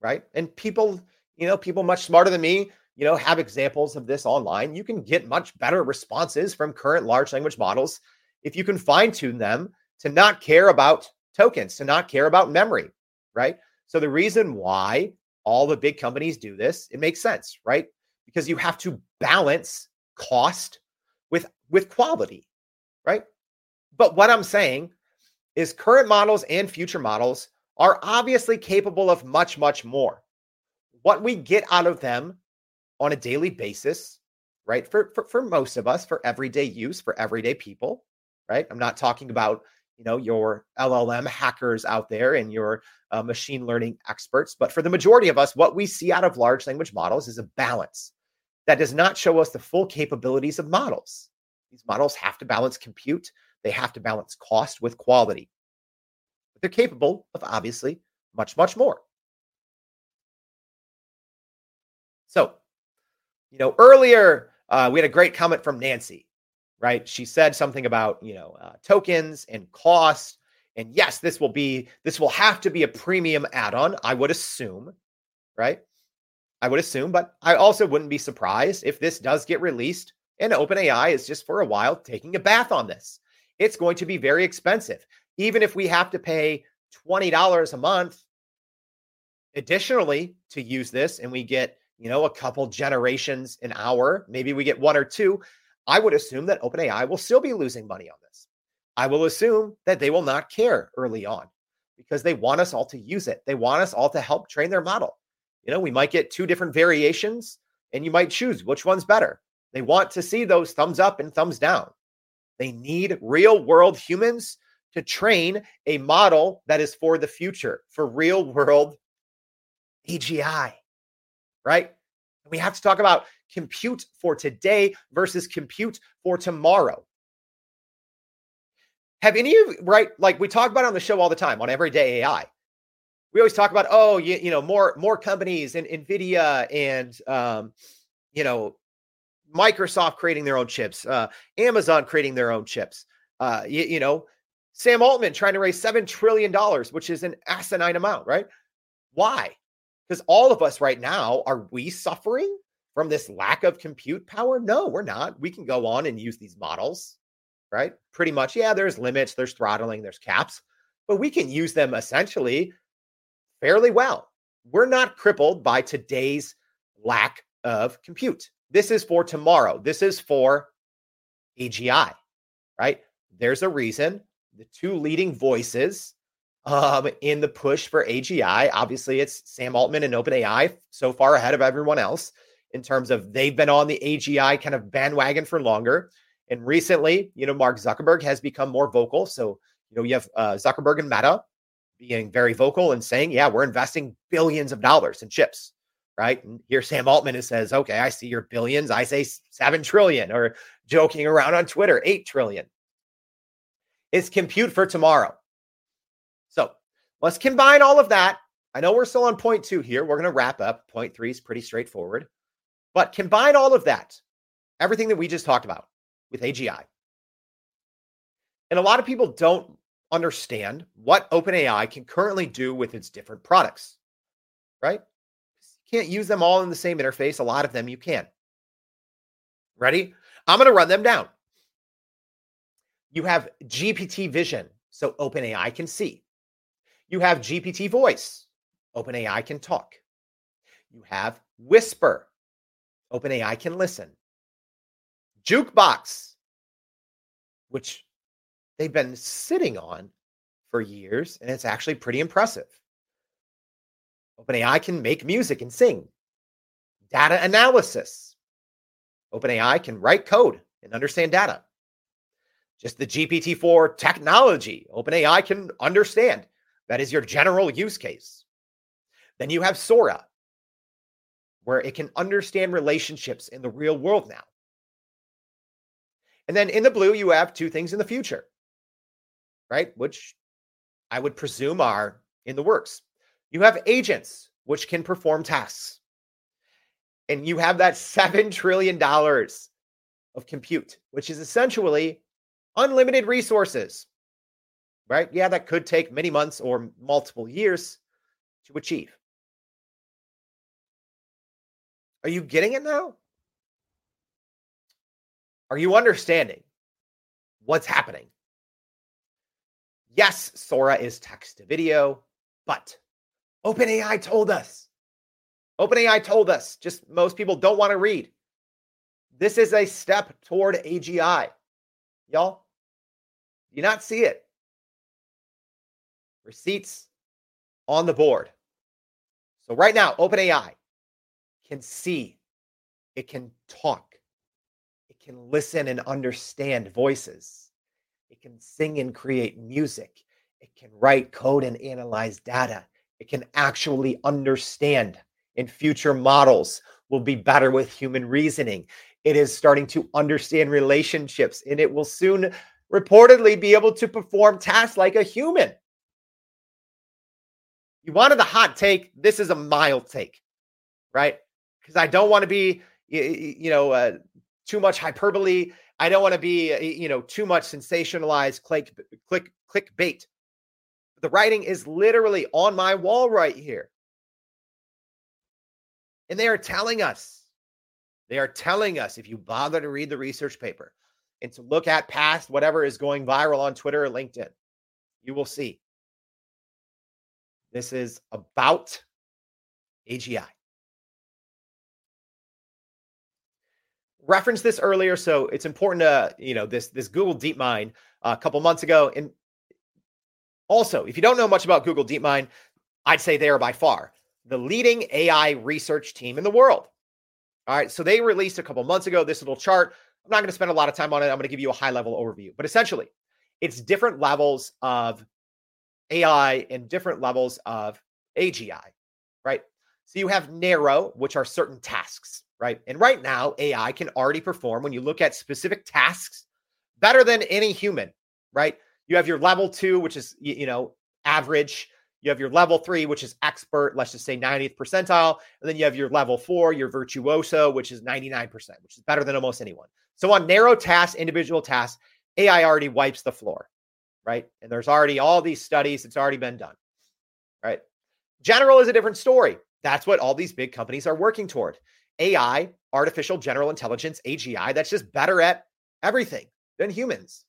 right? And people, you know, people much smarter than me, you know, have examples of this online. You can get much better responses from current large language models if you can fine tune them to not care about tokens, to not care about memory, right? So the reason why all the big companies do this, it makes sense, right? Because you have to balance cost with with quality. right? But what I'm saying is current models and future models are obviously capable of much, much more. What we get out of them on a daily basis, right? For, for, for most of us, for everyday use, for everyday people, right? I'm not talking about you know your LLM hackers out there and your uh, machine learning experts, but for the majority of us, what we see out of large language models is a balance that does not show us the full capabilities of models. These models have to balance compute, they have to balance cost with quality. But they're capable of obviously much, much more. So, you know, earlier uh, we had a great comment from Nancy, right? She said something about, you know, uh, tokens and cost. And yes, this will be, this will have to be a premium add on, I would assume, right? I would assume, but I also wouldn't be surprised if this does get released and OpenAI is just for a while taking a bath on this. It's going to be very expensive. Even if we have to pay $20 a month additionally to use this and we get, you know, a couple generations an hour, maybe we get one or two, I would assume that OpenAI will still be losing money on this. I will assume that they will not care early on because they want us all to use it. They want us all to help train their model. You know, we might get two different variations and you might choose which one's better. They want to see those thumbs up and thumbs down. They need real world humans to train a model that is for the future, for real world AGI, right? We have to talk about compute for today versus compute for tomorrow. Have any of right like we talk about on the show all the time on everyday AI. We always talk about oh you, you know more more companies and Nvidia and um, you know Microsoft creating their own chips, uh, Amazon creating their own chips. Uh, you, you know, Sam Altman trying to raise $7 trillion, which is an asinine amount, right? Why? Because all of us right now, are we suffering from this lack of compute power? No, we're not. We can go on and use these models, right? Pretty much. Yeah, there's limits, there's throttling, there's caps, but we can use them essentially fairly well. We're not crippled by today's lack of compute. This is for tomorrow. This is for AGI, right? There's a reason the two leading voices um, in the push for AGI. Obviously, it's Sam Altman and OpenAI so far ahead of everyone else in terms of they've been on the AGI kind of bandwagon for longer. And recently, you know, Mark Zuckerberg has become more vocal. So, you know, you have uh, Zuckerberg and Meta being very vocal and saying, yeah, we're investing billions of dollars in chips right? And here Sam Altman says, okay, I see your billions. I say 7 trillion, or joking around on Twitter, 8 trillion. It's compute for tomorrow. So let's combine all of that. I know we're still on point two here. We're going to wrap up. Point three is pretty straightforward. But combine all of that, everything that we just talked about with AGI. And a lot of people don't understand what OpenAI can currently do with its different products, right? You Can't use them all in the same interface. A lot of them you can. Ready? I'm going to run them down. You have GPT vision, so OpenAI can see. You have GPT voice, OpenAI can talk. You have whisper, OpenAI can listen. Jukebox, which they've been sitting on for years, and it's actually pretty impressive. OpenAI can make music and sing. Data analysis. OpenAI can write code and understand data. Just the GPT-4 technology, OpenAI can understand. That is your general use case. Then you have Sora, where it can understand relationships in the real world now. And then in the blue, you have two things in the future, right? Which I would presume are in the works. You have agents which can perform tasks. And you have that $7 trillion of compute, which is essentially unlimited resources, right? Yeah, that could take many months or multiple years to achieve. Are you getting it now? Are you understanding what's happening? Yes, Sora is text to video, but OpenAI told us. OpenAI told us. Just most people don't want to read. This is a step toward AGI. Y'all, Do you not see it? Receipts on the board. So right now, OpenAI can see, it can talk, it can listen and understand voices, it can sing and create music, it can write code and analyze data, it can actually understand. In future models will be better with human reasoning. It is starting to understand relationships and it will soon reportedly be able to perform tasks like a human. You wanted the hot take. This is a mild take, right? Because I don't want to be, you know, uh, too much hyperbole. I don't want to be, you know, too much sensationalized click, click, clickbait. The writing is literally on my wall right here. And they are telling us, they are telling us if you bother to read the research paper and to look at past whatever is going viral on Twitter or LinkedIn, you will see this is about AGI. Referenced this earlier, so it's important to you know this this Google DeepMind uh, a couple months ago. And also, if you don't know much about Google DeepMind, I'd say they are by far the leading AI research team in the world. All right, so they released a couple months ago this little chart. I'm not going to spend a lot of time on it. I'm going to give you a high level overview, but essentially, it's different levels of AI and different levels of AGI, right? So you have narrow, which are certain tasks, right? And right now, AI can already perform when you look at specific tasks better than any human, right? You have your level two, which is, you know, average. You have your level three, which is expert, let's just say 90th percentile. And then you have your level four, your virtuoso, which is 99%, which is better than almost anyone. So on narrow tasks, individual tasks, AI already wipes the floor right? And there's already all these studies, it's already been done, right? General is a different story. That's what all these big companies are working toward. AI, artificial general intelligence, AGI, that's just better at everything than humans.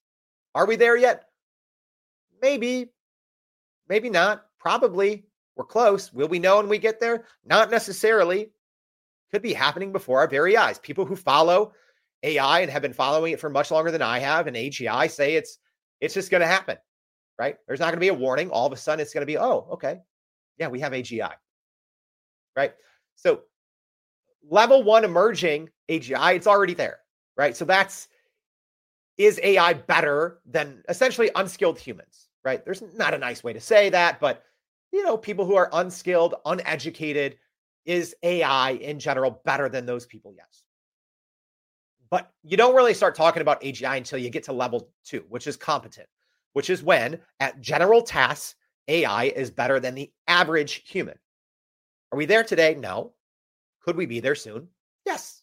Are we there yet? Maybe, maybe not. Probably. We're close. Will we know when we get there? Not necessarily. Could be happening before our very eyes. People who follow AI and have been following it for much longer than I have and AGI say it's it's just going to happen, right? There's not going to be a warning. All of a sudden, it's going to be, oh, okay. Yeah, we have AGI, right? So, level one emerging AGI, it's already there, right? So, that's is AI better than essentially unskilled humans, right? There's not a nice way to say that, but you know, people who are unskilled, uneducated, is AI in general better than those people? Yes. But you don't really start talking about AGI until you get to level two, which is competent, which is when at general tasks, AI is better than the average human. Are we there today? No. Could we be there soon? Yes.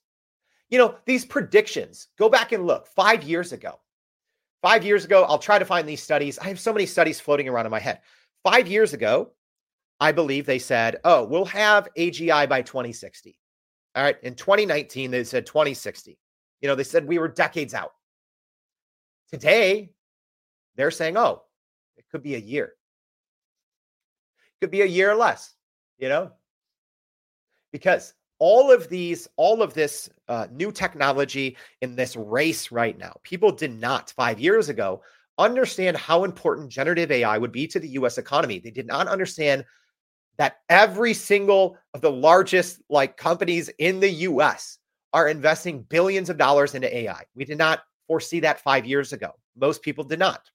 You know, these predictions, go back and look five years ago. Five years ago, I'll try to find these studies. I have so many studies floating around in my head. Five years ago, I believe they said, oh, we'll have AGI by 2060. All right. In 2019, they said 2060. You know, they said we were decades out. Today, they're saying, oh, it could be a year. It could be a year or less, you know? Because all of these, all of this uh, new technology in this race right now, people did not five years ago understand how important generative AI would be to the US economy. They did not understand that every single of the largest like companies in the US are investing billions of dollars into AI. We did not foresee that five years ago. Most people did not.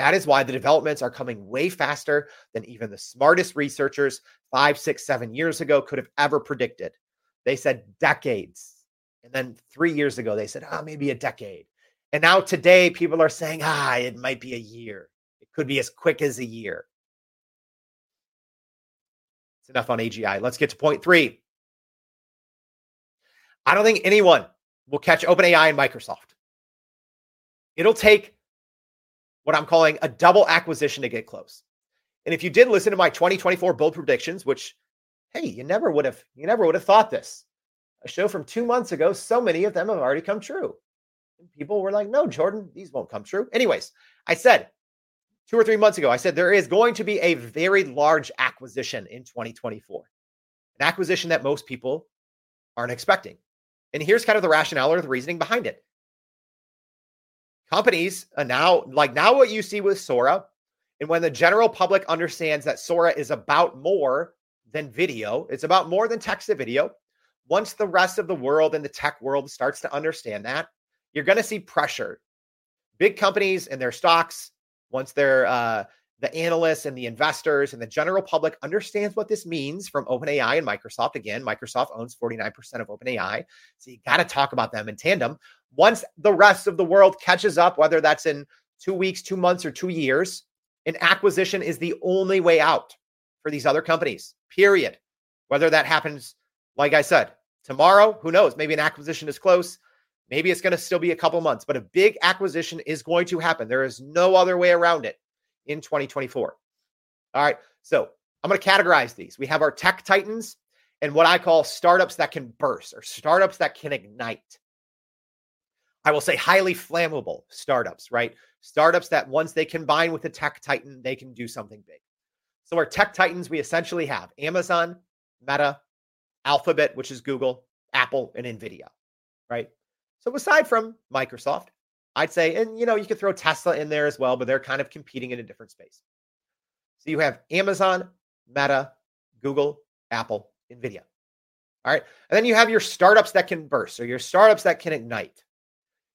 That is why the developments are coming way faster than even the smartest researchers five, six, seven years ago could have ever predicted. They said decades. And then three years ago, they said, ah, oh, maybe a decade. And now today, people are saying, ah, it might be a year. It could be as quick as a year. It's enough on AGI. Let's get to point three. I don't think anyone will catch OpenAI and Microsoft. It'll take what I'm calling a double acquisition to get close. And if you did listen to my 2024 bold predictions, which hey, you never would have you never would have thought this. A show from 2 months ago, so many of them have already come true. And people were like, "No, Jordan, these won't come true." Anyways, I said 2 or 3 months ago, I said there is going to be a very large acquisition in 2024. An acquisition that most people aren't expecting. And here's kind of the rationale or the reasoning behind it. Companies uh, now, like now what you see with Sora, and when the general public understands that Sora is about more than video, it's about more than text to video. Once the rest of the world and the tech world starts to understand that, you're going to see pressure. Big companies and their stocks, once they're uh, the analysts and the investors and the general public understands what this means from OpenAI and Microsoft. Again, Microsoft owns 49% of OpenAI. So you got to talk about them in tandem. Once the rest of the world catches up, whether that's in two weeks, two months, or two years, an acquisition is the only way out for these other companies, period. Whether that happens, like I said, tomorrow, who knows? Maybe an acquisition is close. Maybe it's going to still be a couple months, but a big acquisition is going to happen. There is no other way around it in 2024. All right. So I'm going to categorize these. We have our tech titans and what I call startups that can burst or startups that can ignite. I will say highly flammable startups, right? Startups that once they combine with the tech titan, they can do something big. So, our tech titans, we essentially have Amazon, Meta, Alphabet, which is Google, Apple, and Nvidia, right? So, aside from Microsoft, I'd say, and you know, you could throw Tesla in there as well, but they're kind of competing in a different space. So you have Amazon, Meta, Google, Apple, Nvidia. All right. And then you have your startups that can burst or your startups that can ignite.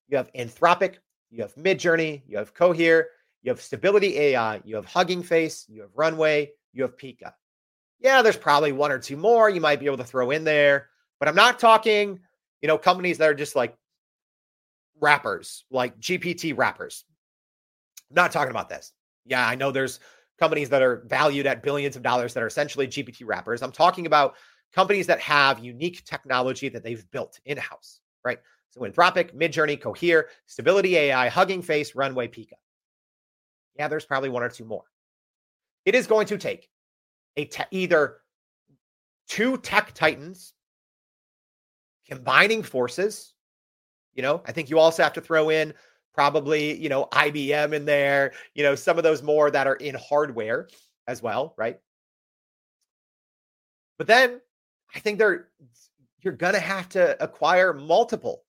You have Anthropic, you have Midjourney, you have Cohere, you have Stability AI, you have Hugging Face, you have Runway, you have Pika. Yeah, there's probably one or two more you might be able to throw in there, but I'm not talking, you know, companies that are just like wrappers, like GPT wrappers. I'm not talking about this. Yeah, I know there's companies that are valued at billions of dollars that are essentially GPT wrappers. I'm talking about companies that have unique technology that they've built in house, right? So Anthropic, Midjourney, Cohere, Stability AI, Hugging Face, Runway, Pika. Yeah, there's probably one or two more. It is going to take a te- either two tech titans combining forces you know, I think you also have to throw in probably, you know, IBM in there, you know, some of those more that are in hardware as well, right? But then I think they're you're to have to acquire multiple,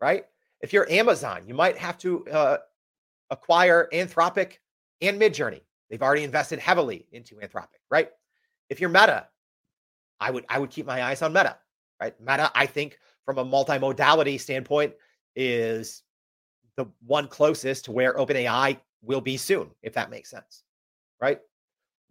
right? If you're Amazon, you might have to uh, acquire Anthropic and Midjourney. They've already invested heavily into Anthropic, right? If you're Meta, I would I would keep my eyes on Meta, right? Meta, I think from a multimodality standpoint is the one closest to where OpenAI will be soon, if that makes sense, right?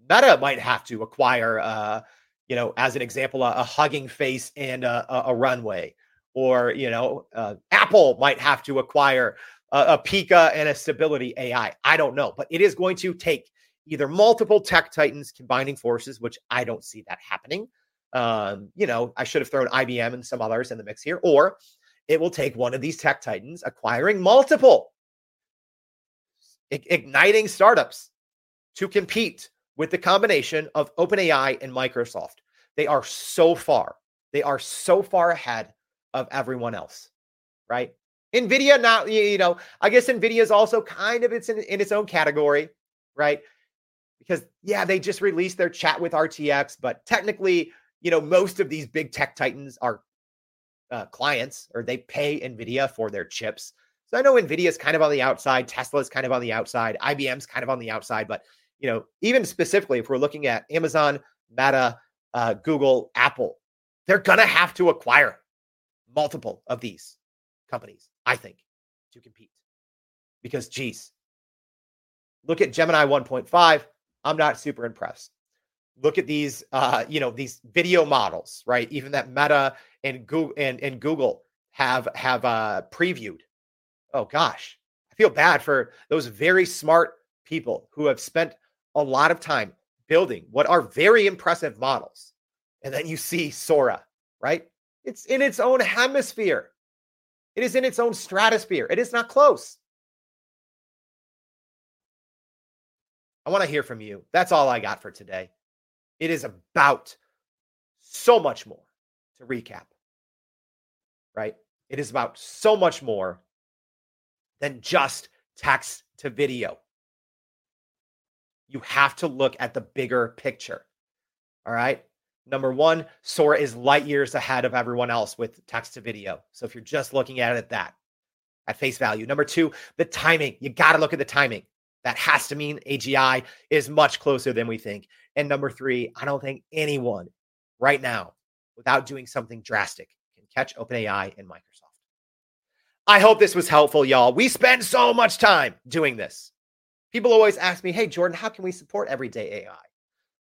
Meta might have to acquire, uh, you know, as an example, a, a hugging face and a, a, runway, or you know, uh, Apple might have to acquire a, a Pika and a Stability AI. I don't know, but it is going to take either multiple tech titans combining forces, which I don't see that happening, um, you know, I should have thrown IBM and some others in the mix here, or it will take one of these tech titans acquiring multiple igniting startups to compete with the combination of OpenAI and Microsoft. They are so far, they are so far ahead of everyone else, right? Nvidia, not you know, I guess Nvidia is also kind of it's in, in its own category, right? Because yeah, they just released their chat with RTX, but technically you know, most of these big tech titans are uh, clients or they pay NVIDIA for their chips. So I know NVIDIA is kind of on the outside, Tesla is kind of on the outside, IBM's kind of on the outside. But, you know, even specifically, if we're looking at Amazon, Meta, uh, Google, Apple, they're to have to acquire multiple of these companies, I think, to compete. Because, geez, look at Gemini 1.5. I'm not super impressed look at these uh, you know these video models right? Even that meta and google and, and google have have uh previewed. Oh gosh. I feel bad for those very smart people who have spent a lot of time building what are very impressive models. And then you see sora right? It's in its own hemisphere. It is in its own stratosphere. It is not close. I want to hear from you. That's all i got for today it is about so much more to recap, right? It is about so much more than just text to video. You have to look at the bigger picture. All right. Number one, Sora is light years ahead of everyone else with text to video. So if you're just looking at it at that, at face value. Number two, the timing. You got to look at the timing. That has to mean AGI is much closer than we think. And number three, I don't think anyone right now, without doing something drastic, can catch OpenAI and Microsoft. I hope this was helpful, y'all. We spend so much time doing this. People always ask me, hey, Jordan, how can we support everyday AI?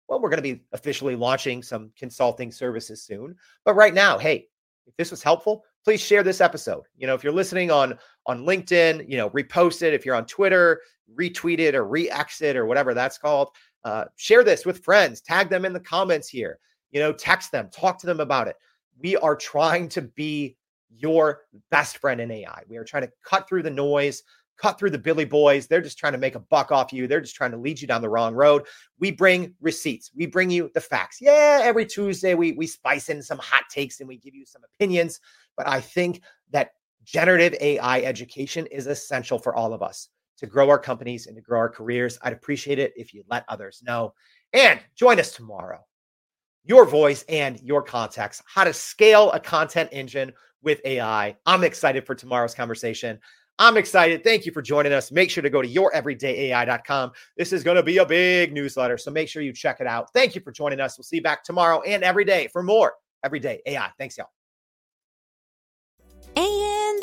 Well, we're going to be officially launching some consulting services soon. But right now, hey, if this was helpful, please share this episode. You know, if you're listening on on LinkedIn, you know, repost it. If you're on Twitter, retweet it or re-X it or whatever that's called. Uh, share this with friends. Tag them in the comments here. You know, text them, talk to them about it. We are trying to be your best friend in AI. We are trying to cut through the noise, cut through the Billy boys. They're just trying to make a buck off you. They're just trying to lead you down the wrong road. We bring receipts. We bring you the facts. Yeah, every Tuesday we we spice in some hot takes and we give you some opinions, but I think that generative AI education is essential for all of us to grow our companies and to grow our careers. I'd appreciate it if you let others know. And join us tomorrow. Your voice and your context, how to scale a content engine with AI. I'm excited for tomorrow's conversation. I'm excited. Thank you for joining us. Make sure to go to youreverydayai.com. This is going to be a big newsletter, so make sure you check it out. Thank you for joining us. We'll see you back tomorrow and every day for more Everyday AI. Thanks, y'all.